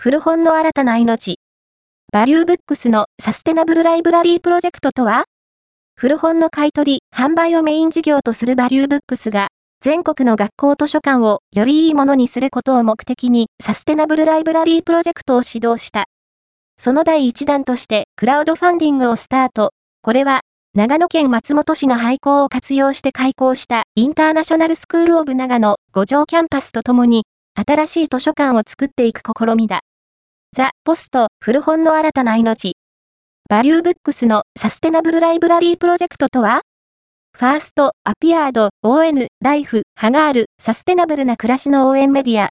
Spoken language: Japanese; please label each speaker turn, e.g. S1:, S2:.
S1: 古本の新たな命。バリューブックスのサステナブルライブラリープロジェクトとは古本の買い取り、販売をメイン事業とするバリューブックスが、全国の学校図書館をよりいいものにすることを目的にサステナブルライブラリープロジェクトを始動した。その第一弾としてクラウドファンディングをスタート。これは長野県松本市の廃校を活用して開校したインターナショナルスクールオブ長野五常キャンパスとともに新しい図書館を作っていく試みだ。ザ・ポスト、古本の新たな命。バリューブックスのサステナブルライブラリープロジェクトとは？ファースト、アピアード、ON、ライフ、ハガール、サステナブルな暮らしの応援メディア、